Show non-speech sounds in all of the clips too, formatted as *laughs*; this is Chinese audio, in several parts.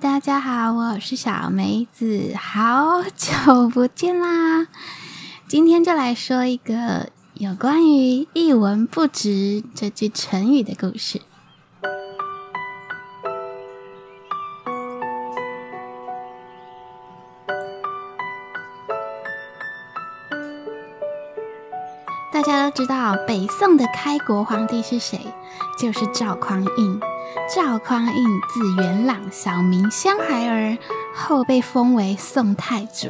大家好，我是小梅子，好久不见啦！今天就来说一个有关于“一文不值”这句成语的故事。大家都知道，北宋的开国皇帝是谁？就是赵匡胤。赵匡胤字元朗，小名香孩儿，后被封为宋太祖。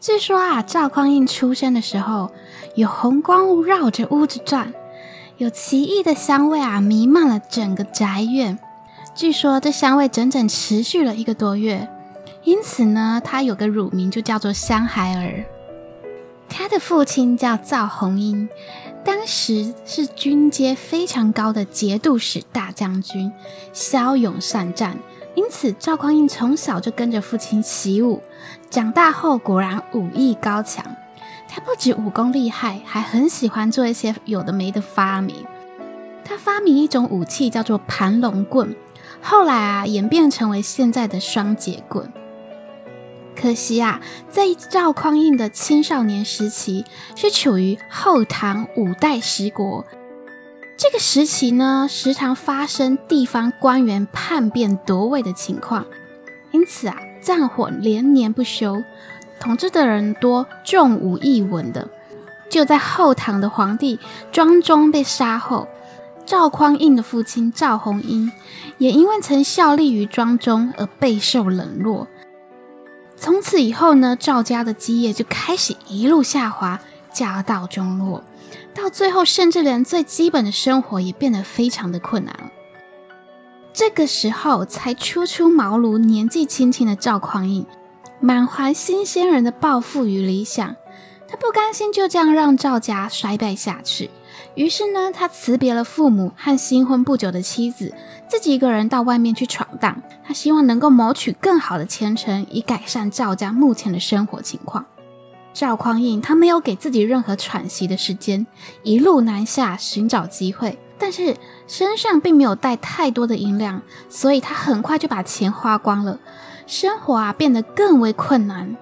据说啊，赵匡胤出生的时候，有红光雾绕着屋子转，有奇异的香味啊，弥漫了整个宅院。据说这香味整整持续了一个多月，因此呢，他有个乳名就叫做香孩儿。他的父亲叫赵弘英。当时是军阶非常高的节度使大将军，骁勇善战，因此赵匡胤从小就跟着父亲习武，长大后果然武艺高强。他不止武功厉害，还很喜欢做一些有的没的发明。他发明一种武器叫做盘龙棍，后来啊演变成为现在的双节棍。可惜啊，在赵匡胤的青少年时期是处于后唐五代十国，这个时期呢，时常发生地方官员叛变夺位的情况，因此啊，战火连年不休，统治的人多重武艺文的。就在后唐的皇帝庄中被杀后，赵匡胤的父亲赵弘英也因为曾效力于庄中而备受冷落。从此以后呢，赵家的基业就开始一路下滑，家道中落，到最后甚至连最基本的生活也变得非常的困难。这个时候才初出茅庐、年纪轻轻的赵匡胤，满怀新鲜人的抱负与理想，他不甘心就这样让赵家衰败下去。于是呢，他辞别了父母和新婚不久的妻子，自己一个人到外面去闯荡。他希望能够谋取更好的前程，以改善赵家目前的生活情况。赵匡胤他没有给自己任何喘息的时间，一路南下寻找机会，但是身上并没有带太多的银两，所以他很快就把钱花光了，生活啊变得更为困难。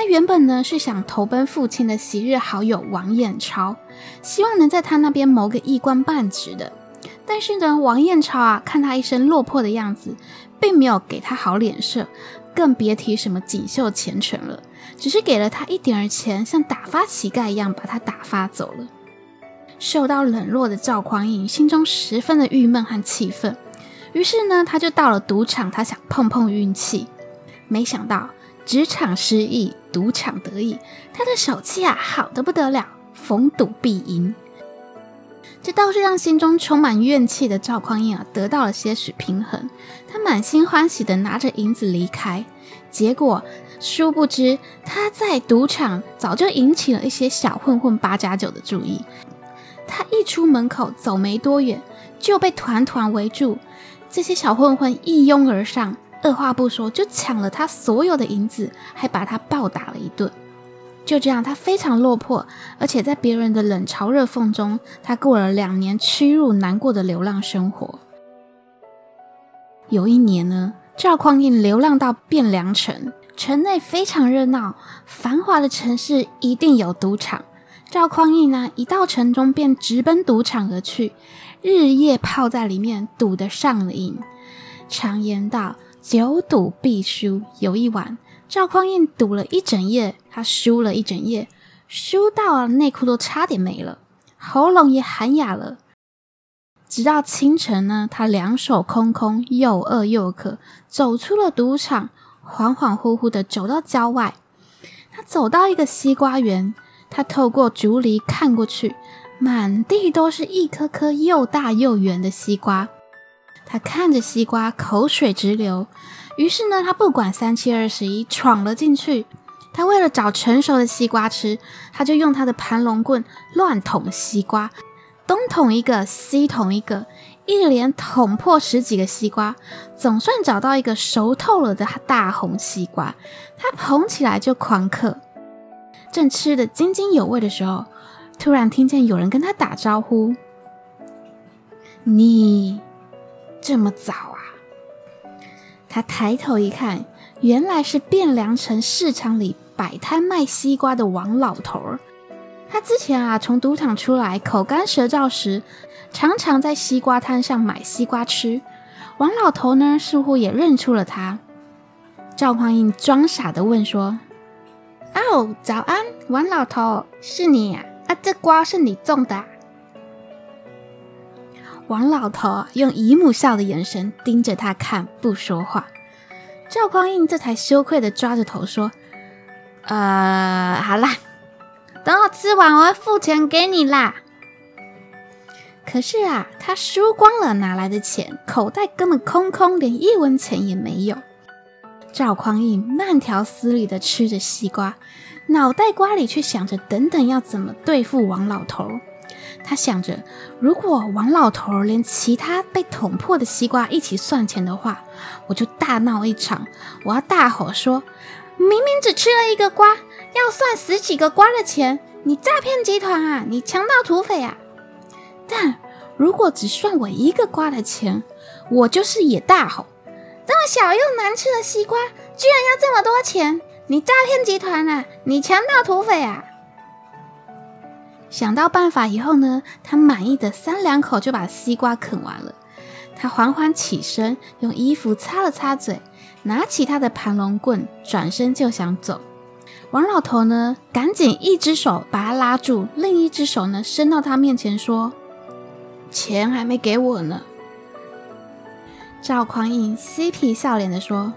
他原本呢是想投奔父亲的昔日好友王彦超，希望能在他那边谋个一官半职的。但是呢，王彦超啊，看他一身落魄的样子，并没有给他好脸色，更别提什么锦绣前程了。只是给了他一点儿钱，像打发乞丐一样把他打发走了。受到冷落的赵匡胤心中十分的郁闷和气愤，于是呢，他就到了赌场，他想碰碰运气，没想到。职场失意，赌场得意，他的手气啊好的不得了，逢赌必赢。这倒是让心中充满怨气的赵匡胤啊得到了些许平衡。他满心欢喜的拿着银子离开，结果殊不知他在赌场早就引起了一些小混混八加九的注意。他一出门口走没多远，就被团团围住，这些小混混一拥而上。二话不说就抢了他所有的银子，还把他暴打了一顿。就这样，他非常落魄，而且在别人的冷嘲热讽中，他过了两年屈辱难过的流浪生活。有一年呢，赵匡胤流浪到汴梁城，城内非常热闹，繁华的城市一定有赌场。赵匡胤呢，一到城中便直奔赌场而去，日夜泡在里面，赌得上了瘾。常言道。久赌必输。有一晚，赵匡胤赌了一整夜，他输了一整夜，输到内裤都差点没了，喉咙也喊哑了。直到清晨呢，他两手空空，又饿又渴，走出了赌场，恍恍惚惚的走到郊外。他走到一个西瓜园，他透过竹篱看过去，满地都是一颗颗又大又圆的西瓜。他看着西瓜，口水直流。于是呢，他不管三七二十一，闯了进去。他为了找成熟的西瓜吃，他就用他的盘龙棍乱捅西瓜，东捅一个，西捅一个，一连捅破十几个西瓜，总算找到一个熟透了的大红西瓜。他捧起来就狂嗑，正吃得津津有味的时候，突然听见有人跟他打招呼：“你。”这么早啊？他抬头一看，原来是汴梁城市场里摆摊卖西瓜的王老头儿。他之前啊，从赌场出来，口干舌燥时，常常在西瓜摊上买西瓜吃。王老头呢，似乎也认出了他。赵匡胤装傻的问说：“哦，早安，王老头，是你啊？啊，这瓜是你种的啊？”王老头用姨母笑的眼神盯着他看，不说话。赵匡胤这才羞愧的抓着头说：“呃，*laughs* 好啦，等我吃完，我会付钱给你啦。”可是啊，他输光了，哪来的钱？口袋根本空空，连一文钱也没有。赵匡胤慢条斯理的吃着西瓜，脑袋瓜里却想着：等等要怎么对付王老头。他想着，如果王老头连其他被捅破的西瓜一起算钱的话，我就大闹一场。我要大吼说：“明明只吃了一个瓜，要算十几个瓜的钱，你诈骗集团啊！你强盗土匪啊！”但如果只算我一个瓜的钱，我就是也大吼：“这么小又难吃的西瓜，居然要这么多钱！你诈骗集团啊！你强盗土匪啊！”想到办法以后呢，他满意的三两口就把西瓜啃完了。他缓缓起身，用衣服擦了擦嘴，拿起他的盘龙棍，转身就想走。王老头呢，赶紧一只手把他拉住，另一只手呢伸到他面前说：“钱还没给我呢。”赵匡胤嬉皮笑脸的说：“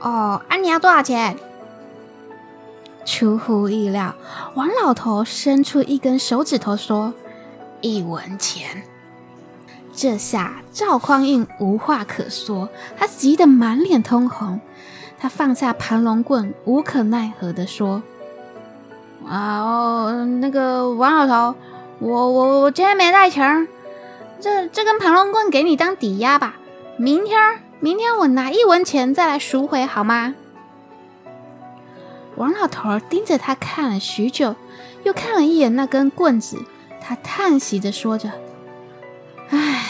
哦，啊，你要多少钱？”出乎意料，王老头伸出一根手指头说：“一文钱。”这下赵匡胤无话可说，他急得满脸通红。他放下盘龙棍，无可奈何地说：“啊，哦，那个王老头，我我我今天没带钱，这这根盘龙棍给你当抵押吧。明天明天我拿一文钱再来赎回，好吗？”王老头盯着他看了许久，又看了一眼那根棍子，他叹息着说着：“唉，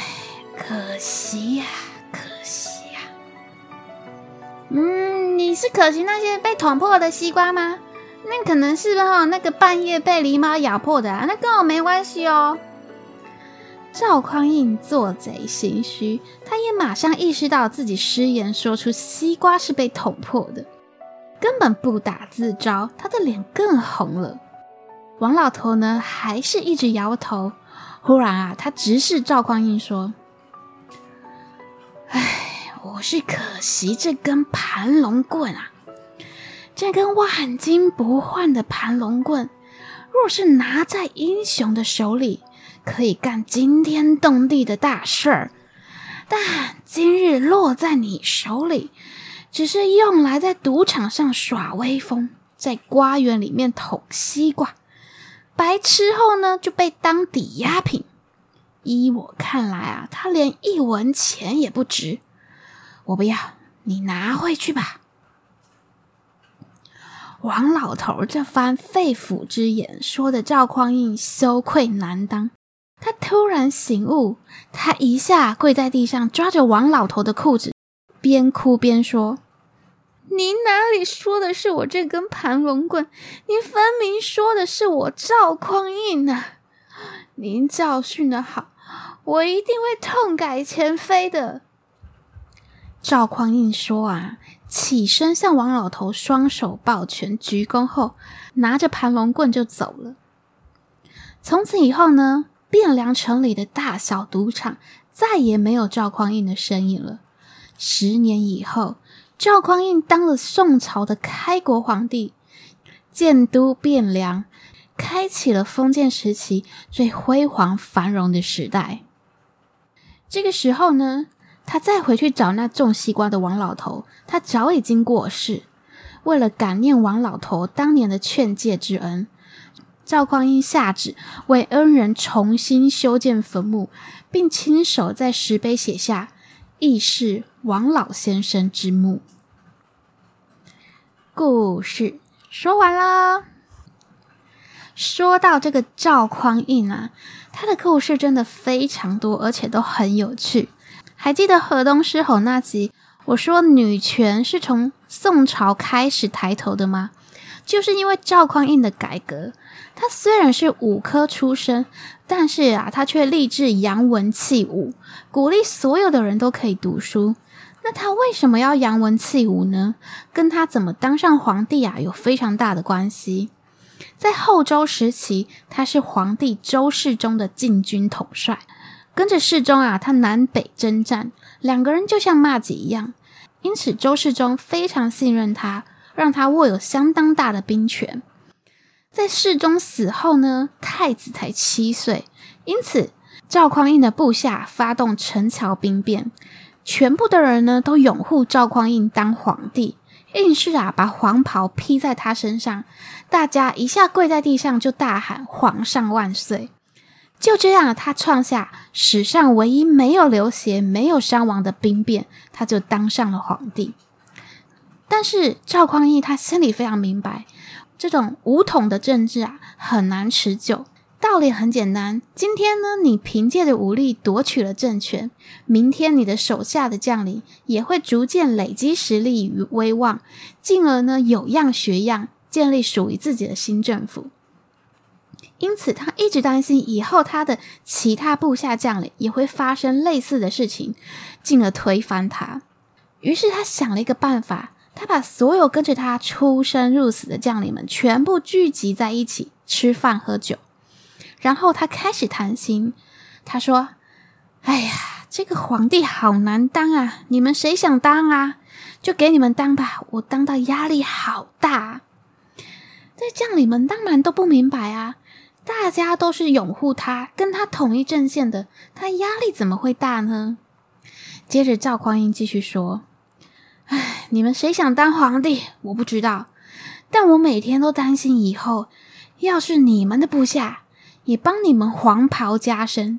可惜呀，可惜呀。”嗯，你是可惜那些被捅破的西瓜吗？那可能是哈那个半夜被狸猫咬破的啊，那跟我没关系哦。赵匡胤做贼心虚，他也马上意识到自己失言，说出西瓜是被捅破的。根本不打自招，他的脸更红了。王老头呢，还是一直摇头。忽然啊，他直视赵匡胤说：“哎，我是可惜这根盘龙棍啊，这根万金不换的盘龙棍，若是拿在英雄的手里，可以干惊天动地的大事儿。但今日落在你手里。”只是用来在赌场上耍威风，在瓜园里面捅西瓜，白吃后呢就被当抵押品。依我看来啊，他连一文钱也不值。我不要，你拿回去吧。王老头这番肺腑之言，说的赵匡胤羞愧难当。他突然醒悟，他一下跪在地上，抓着王老头的裤子，边哭边说。您哪里说的是我这根盘龙棍？您分明说的是我赵匡胤啊！您教训的好，我一定会痛改前非的。赵匡胤说啊，起身向王老头双手抱拳鞠躬后，拿着盘龙棍就走了。从此以后呢，汴梁城里的大小赌场再也没有赵匡胤的身影了。十年以后。赵匡胤当了宋朝的开国皇帝，建都汴梁，开启了封建时期最辉煌繁荣的时代。这个时候呢，他再回去找那种西瓜的王老头，他早已经过世。为了感念王老头当年的劝诫之恩，赵匡胤下旨为恩人重新修建坟墓，并亲手在石碑写下。亦是王老先生之墓。故事说完了。说到这个赵匡胤啊，他的故事真的非常多，而且都很有趣。还记得河东狮吼那集我说女权是从宋朝开始抬头的吗？就是因为赵匡胤的改革，他虽然是武科出身，但是啊，他却立志扬文弃武，鼓励所有的人都可以读书。那他为什么要扬文弃武呢？跟他怎么当上皇帝啊，有非常大的关系。在后周时期，他是皇帝周世宗的禁军统帅，跟着世宗啊，他南北征战，两个人就像麻吉一样。因此，周世宗非常信任他，让他握有相当大的兵权。在世宗死后呢，太子才七岁，因此赵匡胤的部下发动陈桥兵变。全部的人呢都拥护赵匡胤当皇帝，硬是啊把黄袍披在他身上，大家一下跪在地上就大喊“皇上万岁”。就这样，他创下史上唯一没有流血、没有伤亡的兵变，他就当上了皇帝。但是赵匡胤他心里非常明白，这种武统的政治啊很难持久。道理很简单，今天呢，你凭借着武力夺取了政权，明天你的手下的将领也会逐渐累积实力与威望，进而呢，有样学样，建立属于自己的新政府。因此，他一直担心以后他的其他部下将领也会发生类似的事情，进而推翻他。于是，他想了一个办法，他把所有跟着他出生入死的将领们全部聚集在一起吃饭喝酒。然后他开始谈心，他说：“哎呀，这个皇帝好难当啊！你们谁想当啊？就给你们当吧。我当到压力好大。这将领们当然都不明白啊，大家都是拥护他，跟他统一阵线的，他压力怎么会大呢？”接着赵匡胤继续说：“哎，你们谁想当皇帝？我不知道，但我每天都担心以后要是你们的部下。”也帮你们黄袍加身，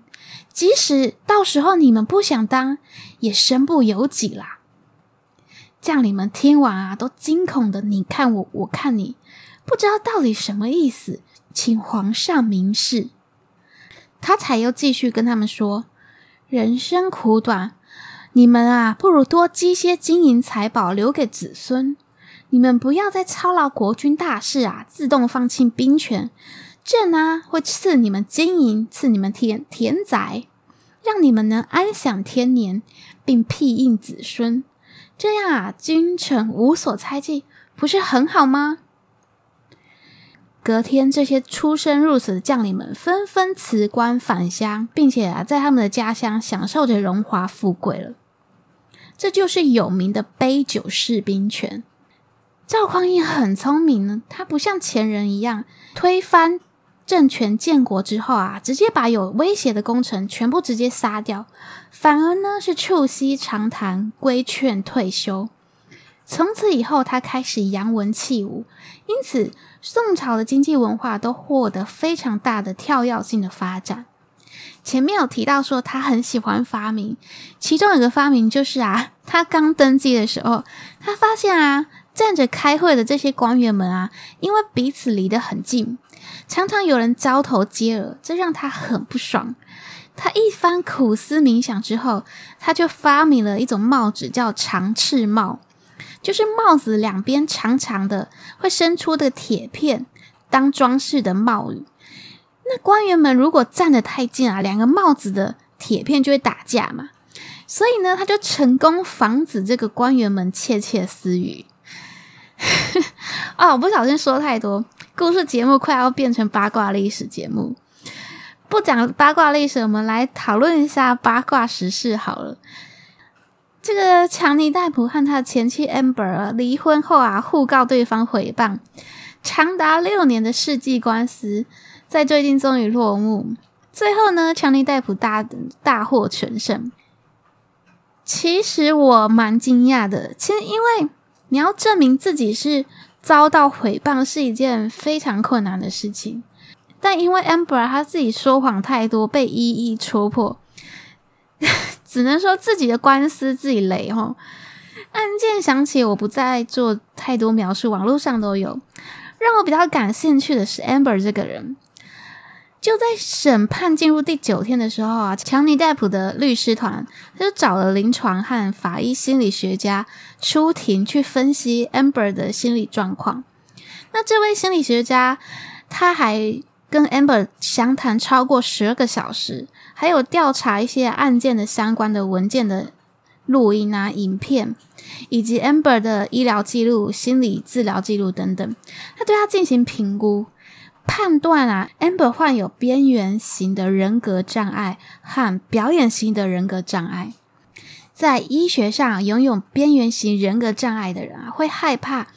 即使到时候你们不想当，也身不由己啦。将领们听完啊，都惊恐的你看我，我看你，不知道到底什么意思，请皇上明示。他才又继续跟他们说：人生苦短，你们啊，不如多积些金银财宝留给子孙。你们不要再操劳国君大事啊，自动放弃兵权。朕啊，会赐你们金银，赐你们田田宅，让你们能安享天年，并庇荫子孙。这样啊，君臣无所猜忌，不是很好吗？隔天，这些出生入死的将领们纷纷辞官返乡，并且啊，在他们的家乡享受着荣华富贵了。这就是有名的杯酒释兵权。赵匡胤很聪明呢，他不像前人一样推翻。政权建国之后啊，直接把有威胁的功臣全部直接杀掉，反而呢是促膝长谈，规劝退休。从此以后，他开始扬文弃武，因此宋朝的经济文化都获得非常大的跳跃性的发展。前面有提到说他很喜欢发明，其中有个发明就是啊，*laughs* 他刚登基的时候，他发现啊，站着开会的这些官员们啊，因为彼此离得很近。常常有人交头接耳，这让他很不爽。他一番苦思冥想之后，他就发明了一种帽子，叫长翅帽，就是帽子两边长长的，会伸出的铁片当装饰的帽羽。那官员们如果站得太近啊，两个帽子的铁片就会打架嘛。所以呢，他就成功防止这个官员们窃窃私语。*laughs* 哦，不小心说太多。故事节目快要变成八卦历史节目，不讲八卦历史，我们来讨论一下八卦时事好了。这个强尼戴普和他的前妻 Amber 离婚后啊，互告对方诽谤，长达六年的世纪官司，在最近终于落幕。最后呢，强尼戴普大大获全胜。其实我蛮惊讶的，其实因为你要证明自己是。遭到诽谤是一件非常困难的事情，但因为 Amber 他自己说谎太多，被一一戳破，*laughs* 只能说自己的官司自己雷齁。案件详情我不再做太多描述，网络上都有。让我比较感兴趣的是 Amber 这个人，就在审判进入第九天的时候啊，强尼戴普的律师团他就找了临床和法医心理学家出庭去分析 Amber 的心理状况。那这位心理学家他还跟 Amber 详谈超过十二个小时，还有调查一些案件的相关的文件的录音啊、影片，以及 Amber 的医疗记录、心理治疗记录等等，他对他进行评估。判断啊，Amber 患有边缘型的人格障碍和表演型的人格障碍。在医学上，拥有边缘型人格障碍的人啊，会害怕，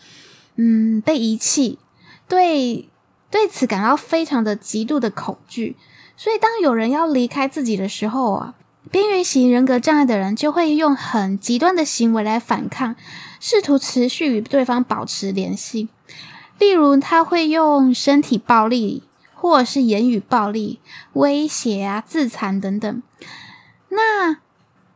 嗯，被遗弃，对对此感到非常的极度的恐惧。所以，当有人要离开自己的时候啊，边缘型人格障碍的人就会用很极端的行为来反抗，试图持续与对方保持联系。例如，他会用身体暴力，或者是言语暴力、威胁啊、自残等等。那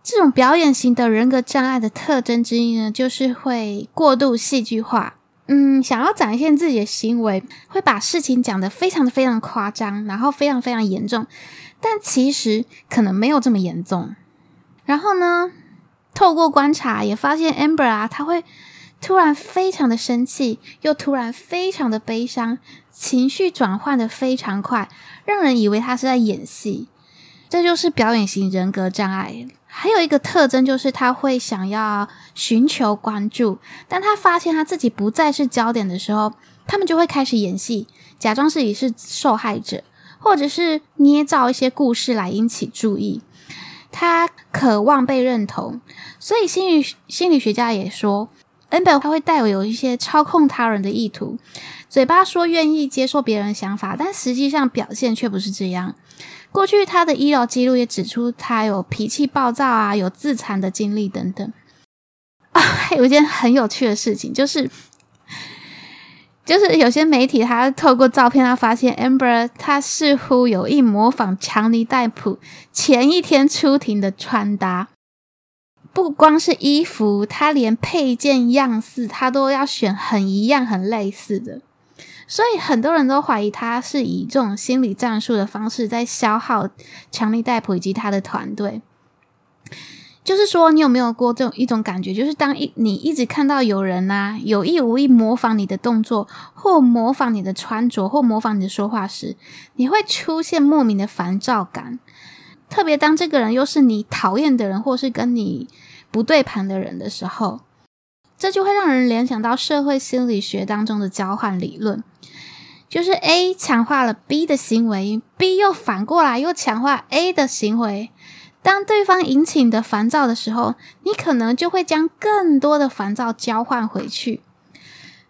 这种表演型的人格障碍的特征之一呢，就是会过度戏剧化。嗯，想要展现自己的行为，会把事情讲得非常的非常夸张，然后非常非常严重，但其实可能没有这么严重。然后呢，透过观察也发现，Amber 啊，他会。突然非常的生气，又突然非常的悲伤，情绪转换的非常快，让人以为他是在演戏。这就是表演型人格障碍。还有一个特征就是他会想要寻求关注，当他发现他自己不再是焦点的时候，他们就会开始演戏，假装自己是受害者，或者是捏造一些故事来引起注意。他渴望被认同，所以心理心理学家也说。Amber 他会带有有一些操控他人的意图，嘴巴说愿意接受别人想法，但实际上表现却不是这样。过去他的医疗记录也指出他有脾气暴躁啊，有自残的经历等等。啊，还有一件很有趣的事情，就是就是有些媒体他透过照片，他发现 Amber 他似乎有意模仿强尼戴普前一天出庭的穿搭。不光是衣服，他连配件样式，他都要选很一样、很类似的，所以很多人都怀疑他是以这种心理战术的方式在消耗强力戴普以及他的团队。就是说，你有没有过这种一种感觉？就是当一你一直看到有人啊有意无意模仿你的动作，或模仿你的穿着，或模仿你的说话时，你会出现莫名的烦躁感。特别当这个人又是你讨厌的人，或是跟你不对盘的人的时候，这就会让人联想到社会心理学当中的交换理论，就是 A 强化了 B 的行为，B 又反过来又强化 A 的行为。当对方引起你的烦躁的时候，你可能就会将更多的烦躁交换回去。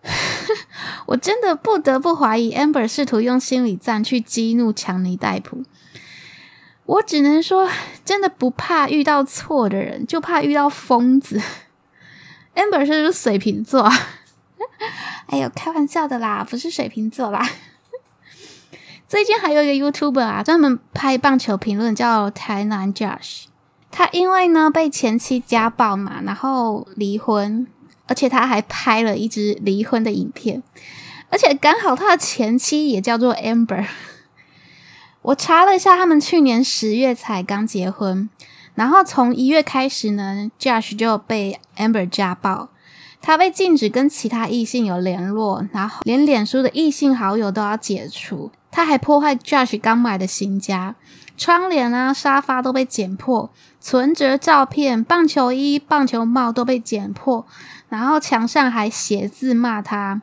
*laughs* 我真的不得不怀疑，Amber 试图用心理战去激怒强尼戴普。我只能说，真的不怕遇到错的人，就怕遇到疯子。Amber 是不是水瓶座？*laughs* 哎呦，开玩笑的啦，不是水瓶座啦。最近还有一个 YouTuber 啊，专门拍棒球评论，叫台南 Josh。他因为呢被前妻家暴嘛，然后离婚，而且他还拍了一支离婚的影片，而且刚好他的前妻也叫做 Amber。我查了一下，他们去年十月才刚结婚，然后从一月开始呢，Josh 就被 Amber 家暴，他被禁止跟其他异性有联络，然后连脸书的异性好友都要解除。他还破坏 Josh 刚买的新家，窗帘啊、沙发都被剪破，存折照片、棒球衣、棒球帽都被剪破，然后墙上还写字骂他。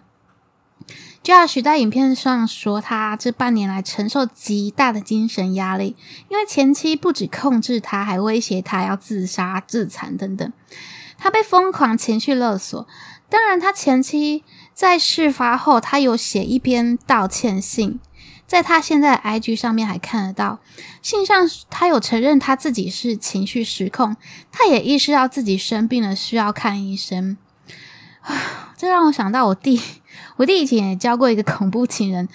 Josh 在影片上说，他这半年来承受极大的精神压力，因为前妻不止控制他，还威胁他要自杀、自残等等。他被疯狂情绪勒索。当然，他前妻在事发后，他有写一篇道歉信，在他现在的 IG 上面还看得到。信上他有承认他自己是情绪失控，他也意识到自己生病了，需要看医生。啊，*sighs* 这让我想到我弟。我弟以前也教过一个恐怖情人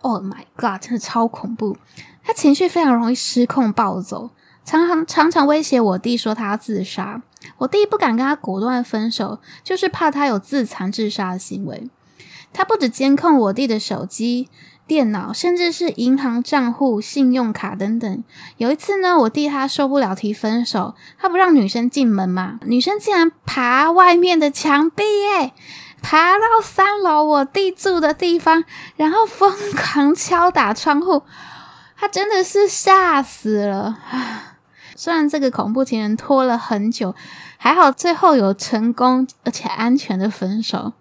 ，Oh my god，真的超恐怖！他情绪非常容易失控暴走，常常常常威胁我弟说他要自杀。我弟不敢跟他果断分手，就是怕他有自残自杀的行为。他不止监控我弟的手机、电脑，甚至是银行账户、信用卡等等。有一次呢，我弟他受不了提分手，他不让女生进门嘛，女生竟然爬外面的墙壁，耶，爬到三楼我弟住的地方，然后疯狂敲打窗户，他真的是吓死了。*sighs* 虽然这个恐怖情人拖了很久，还好最后有成功而且安全的分手。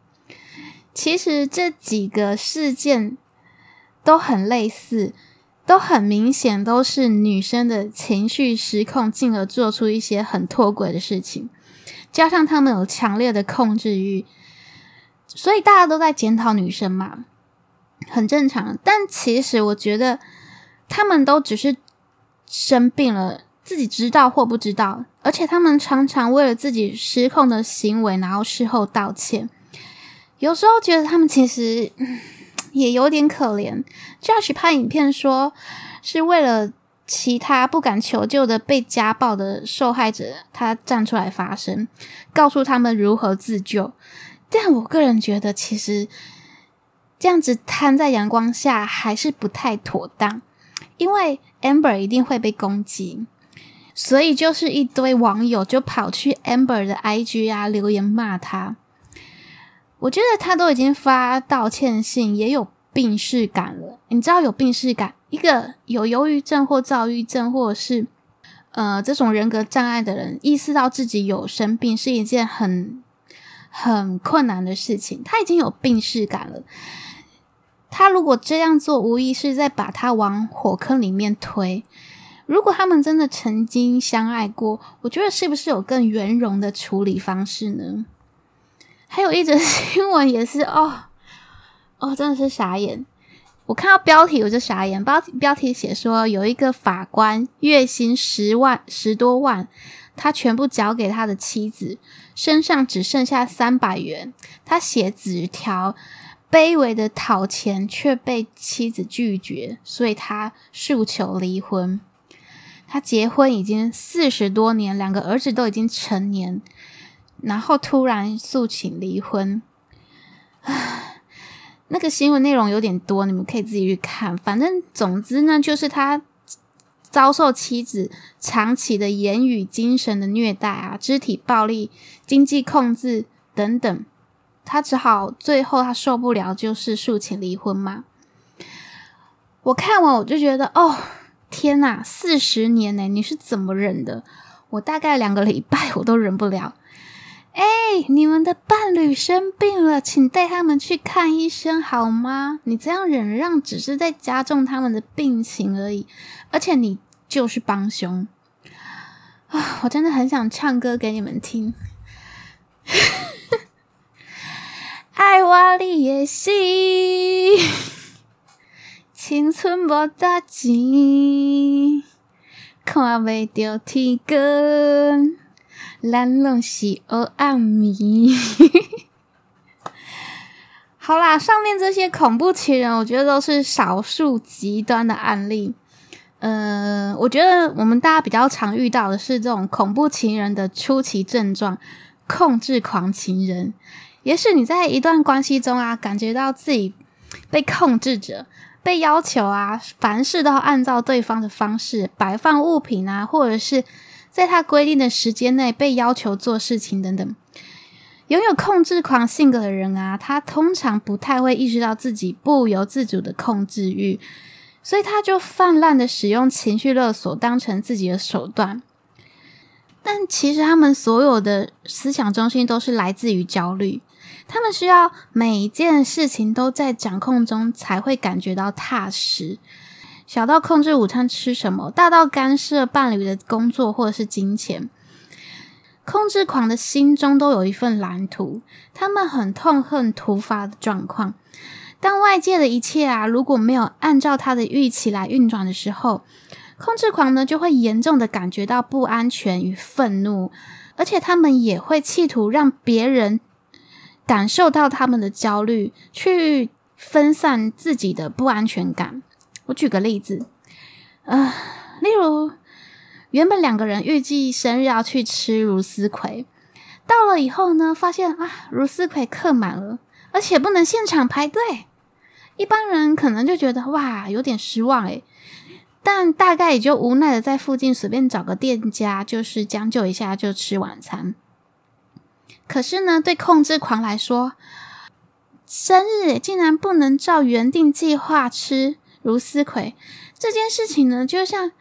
其实这几个事件。都很类似，都很明显，都是女生的情绪失控，进而做出一些很脱轨的事情。加上他们有强烈的控制欲，所以大家都在检讨女生嘛，很正常。但其实我觉得，他们都只是生病了，自己知道或不知道，而且他们常常为了自己失控的行为，然后事后道歉。有时候觉得他们其实。也有点可怜。Josh 拍影片说，是为了其他不敢求救的被家暴的受害者，他站出来发声，告诉他们如何自救。但我个人觉得，其实这样子摊在阳光下还是不太妥当，因为 Amber 一定会被攻击，所以就是一堆网友就跑去 Amber 的 IG 啊留言骂他。我觉得他都已经发道歉信，也有病识感了。你知道有病识感，一个有忧郁症或躁郁症，或者是呃这种人格障碍的人，意识到自己有生病是一件很很困难的事情。他已经有病识感了，他如果这样做，无疑是在把他往火坑里面推。如果他们真的曾经相爱过，我觉得是不是有更圆融的处理方式呢？还有一则 *laughs* 新闻也是哦哦，真的是傻眼！我看到标题我就傻眼，标标题写说有一个法官月薪十万十多万，他全部交给他的妻子，身上只剩下三百元。他写纸条，卑微的讨钱，却被妻子拒绝，所以他诉求离婚。他结婚已经四十多年，两个儿子都已经成年。然后突然诉请离婚，唉，那个新闻内容有点多，你们可以自己去看。反正总之呢，就是他遭受妻子长期的言语、精神的虐待啊，肢体暴力、经济控制等等，他只好最后他受不了，就是诉请离婚嘛。我看完我就觉得，哦，天呐，四十年呢，你是怎么忍的？我大概两个礼拜我都忍不了。哎，你们的伴侣生病了，请带他们去看医生好吗？你这样忍让，只是在加重他们的病情而已，而且你就是帮凶啊！我真的很想唱歌给你们听。爱我你的心，青春无大钱，看未到天光。蓝龙西欧阿米，*laughs* 好啦，上面这些恐怖情人，我觉得都是少数极端的案例。呃，我觉得我们大家比较常遇到的是这种恐怖情人的初期症状——控制狂情人。也许你在一段关系中啊，感觉到自己被控制着，被要求啊，凡事都要按照对方的方式摆放物品啊，或者是。在他规定的时间内被要求做事情等等，拥有控制狂性格的人啊，他通常不太会意识到自己不由自主的控制欲，所以他就泛滥的使用情绪勒索当成自己的手段。但其实他们所有的思想中心都是来自于焦虑，他们需要每一件事情都在掌控中才会感觉到踏实。小到控制午餐吃什么，大到干涉伴侣的工作或者是金钱，控制狂的心中都有一份蓝图。他们很痛恨突发的状况，当外界的一切啊，如果没有按照他的预期来运转的时候，控制狂呢就会严重的感觉到不安全与愤怒，而且他们也会企图让别人感受到他们的焦虑，去分散自己的不安全感。我举个例子，呃，例如原本两个人预计生日要去吃如丝葵，到了以后呢，发现啊，如丝葵客满了，而且不能现场排队，一般人可能就觉得哇，有点失望诶，但大概也就无奈的在附近随便找个店家，就是将就一下就吃晚餐。可是呢，对控制狂来说，生日竟然不能照原定计划吃茹丝葵，这件事情呢，就像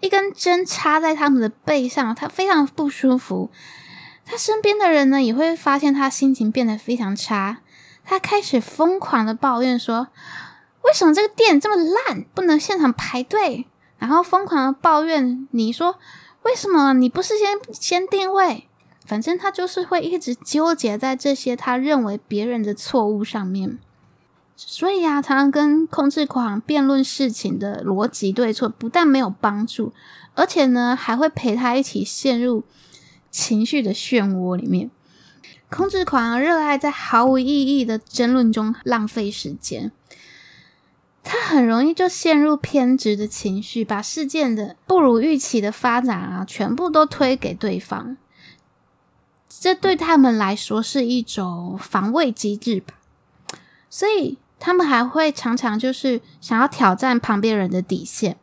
一根针插在他们的背上，他非常不舒服。他身边的人呢，也会发现他心情变得非常差。他开始疯狂的抱怨说：“为什么这个店这么烂，不能现场排队？”然后疯狂的抱怨你说：“为什么你不事先先定位？”反正他就是会一直纠结在这些他认为别人的错误上面。所以啊，常常跟控制狂辩论事情的逻辑对错，不但没有帮助，而且呢，还会陪他一起陷入情绪的漩涡里面。控制狂热爱在毫无意义的争论中浪费时间，他很容易就陷入偏执的情绪，把事件的不如预期的发展啊，全部都推给对方。这对他们来说是一种防卫机制吧，所以他们还会常常就是想要挑战旁边人的底线。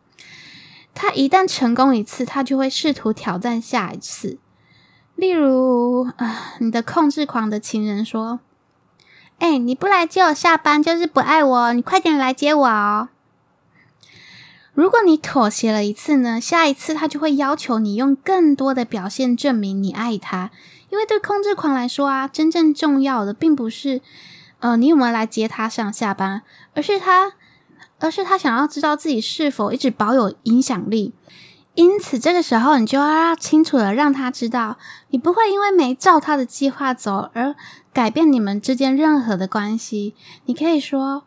他一旦成功一次，他就会试图挑战下一次。例如，啊、你的控制狂的情人说：“哎、你不来接我下班就是不爱我，你快点来接我哦。”如果你妥协了一次呢，下一次他就会要求你用更多的表现证明你爱他。因为对控制狂来说啊，真正重要的并不是，呃，你有没有来接他上下班，而是他，而是他想要知道自己是否一直保有影响力。因此，这个时候你就要清楚的让他知道，你不会因为没照他的计划走而改变你们之间任何的关系。你可以说：“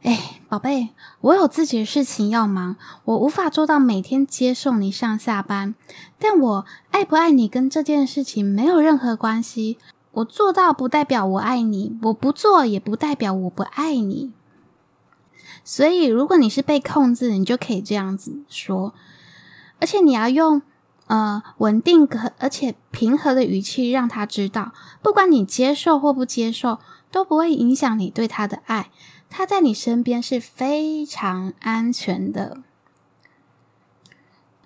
哎，宝贝，我有自己的事情要忙，我无法做到每天接送你上下班。但我爱不爱你跟这件事情没有任何关系。我做到不代表我爱你，我不做也不代表我不爱你。所以，如果你是被控制，你就可以这样子说。”而且你要用呃稳定和而且平和的语气让他知道，不管你接受或不接受，都不会影响你对他的爱。他在你身边是非常安全的。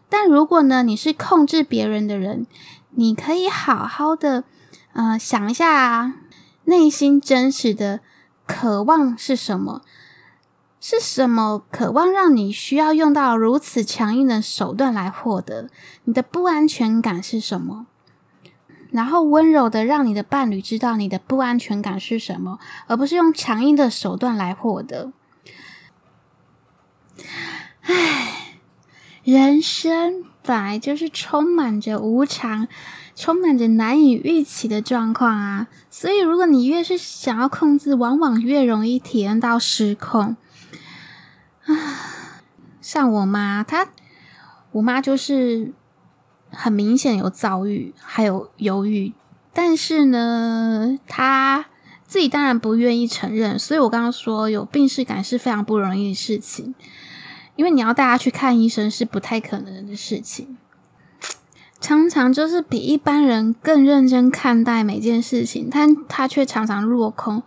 但如果呢，你是控制别人的人，你可以好好的呃想一下啊，内心真实的渴望是什么。是什么渴望让你需要用到如此强硬的手段来获得？你的不安全感是什么？然后温柔的让你的伴侣知道你的不安全感是什么，而不是用强硬的手段来获得。唉，人生本来就是充满着无常，充满着难以预期的状况啊！所以，如果你越是想要控制，往往越容易体验到失控。啊，像我妈，她，我妈就是很明显有躁郁，还有忧郁，但是呢，她自己当然不愿意承认。所以我刚刚说有病识感是非常不容易的事情，因为你要带她去看医生是不太可能的事情，常常就是比一般人更认真看待每件事情，但他却常常落空，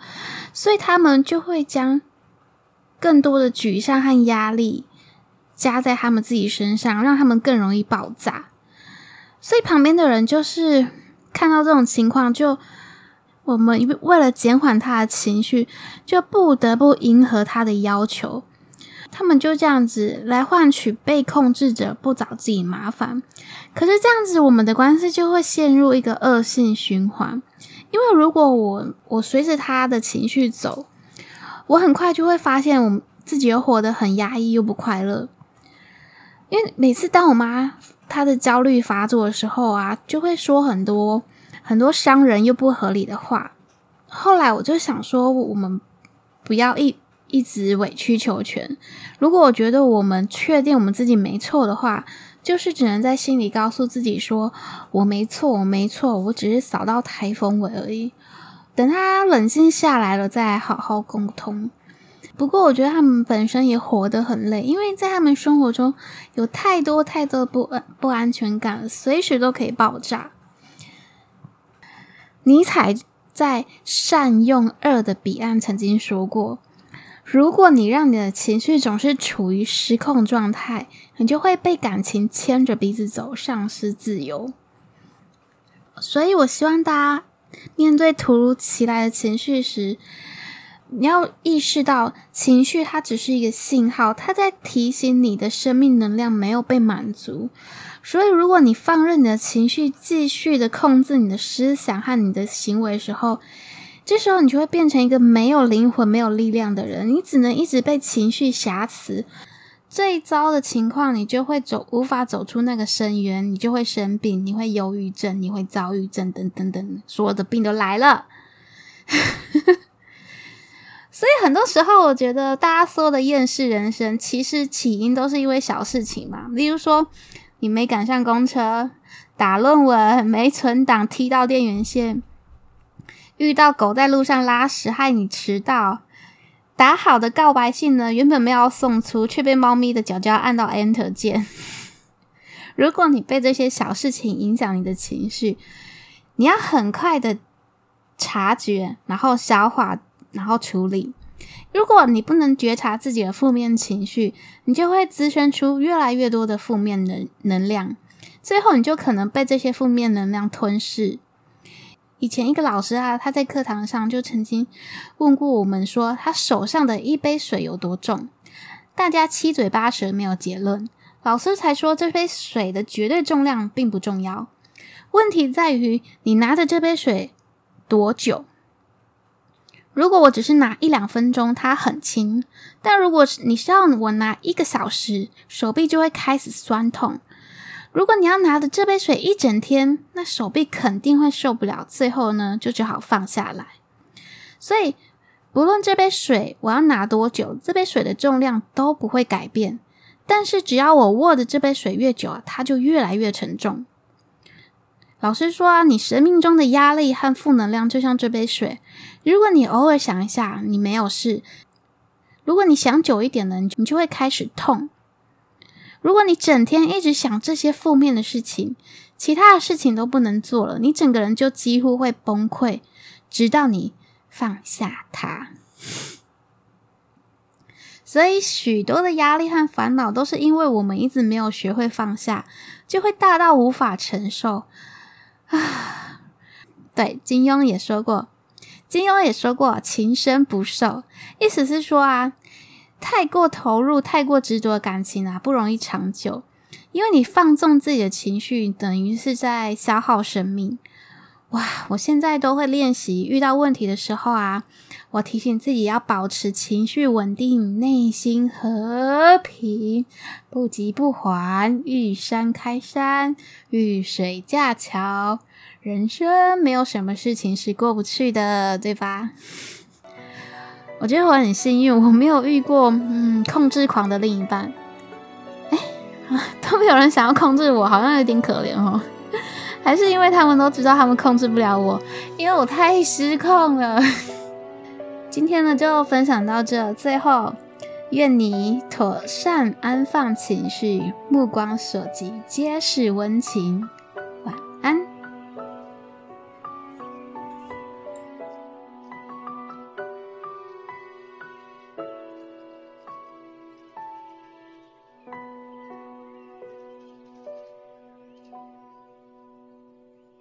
所以他们就会将。更多的沮丧和压力加在他们自己身上，让他们更容易爆炸。所以旁边的人就是看到这种情况，就我们为了减缓他的情绪，就不得不迎合他的要求。他们就这样子来换取被控制者不找自己麻烦。可是这样子，我们的关系就会陷入一个恶性循环。因为如果我我随着他的情绪走。我很快就会发现，我自己又活得很压抑又不快乐。因为每次当我妈她的焦虑发作的时候啊，就会说很多很多伤人又不合理的话。后来我就想说，我们不要一一直委曲求全。如果我觉得我们确定我们自己没错的话，就是只能在心里告诉自己说：“我没错，我没错，我只是扫到台风尾而已。”等他冷静下来了，再好好沟通。不过，我觉得他们本身也活得很累，因为在他们生活中有太多太多不不安全感，随时都可以爆炸。尼采在《善用二的彼岸》曾经说过：“如果你让你的情绪总是处于失控状态，你就会被感情牵着鼻子走，丧失自由。所以我希望大家面对突如其来的情绪时，你要意识到，情绪它只是一个信号，它在提醒你的生命能量没有被满足。所以，如果你放任你的情绪继续的控制你的思想和你的行为的时候，这时候你就会变成一个没有灵魂、没有力量的人。你只能一直被情绪挟持。最糟的情况，你就会走无法走出那个深渊，你就会生病，你会忧郁症，你会躁郁症，等等等，所有的病都来了。*laughs* 所以很多时候，我觉得大家说的厌世人生，其实起因都是因为小事情嘛。例如说，你没赶上公车，打论文没存档，踢到电源线，遇到狗在路上拉屎害你迟到，打好的告白信呢，原本没有送出，却被猫咪的脚脚按到 Enter 键。如果你被这些小事情影响你的情绪，你要很快的察觉，然后消化。然后处理。如果你不能觉察自己的负面情绪，你就会滋生出越来越多的负面能能量，最后你就可能被这些负面能量吞噬。以前一个老师啊，他在课堂上就曾经问过我们说，他手上的一杯水有多重？大家七嘴八舌没有结论。老师才说，这杯水的绝对重量并不重要，问题在于你拿着这杯水多久。如果我只是拿一两分钟，它很轻；但如果你是要我拿一个小时，手臂就会开始酸痛。如果你要拿着这杯水一整天，那手臂肯定会受不了。最后呢，就只好放下来。所以，不论这杯水我要拿多久，这杯水的重量都不会改变。但是，只要我握着这杯水越久，它就越来越沉重。老师说啊，你生命中的压力和负能量就像这杯水。如果你偶尔想一下，你没有事；如果你想久一点呢，你就会开始痛。如果你整天一直想这些负面的事情，其他的事情都不能做了，你整个人就几乎会崩溃，直到你放下它。所以，许多的压力和烦恼都是因为我们一直没有学会放下，就会大到无法承受。啊，*sighs* 对，金庸也说过，金庸也说过“情深不寿”，意思是说啊，太过投入、太过执着的感情啊，不容易长久，因为你放纵自己的情绪，等于是在消耗生命。哇，我现在都会练习，遇到问题的时候啊，我提醒自己要保持情绪稳定，内心和平，不急不缓，遇山开山，遇水架桥。人生没有什么事情是过不去的，对吧？我觉得我很幸运，我没有遇过嗯控制狂的另一半。哎，*laughs* 都没有人想要控制我，好像有点可怜哦。*laughs* 还是因为他们都知道他们控制不了我，因为我太失控了。*laughs* 今天呢，就分享到这。最后，愿你妥善安放情绪，目光所及皆是温情。晚安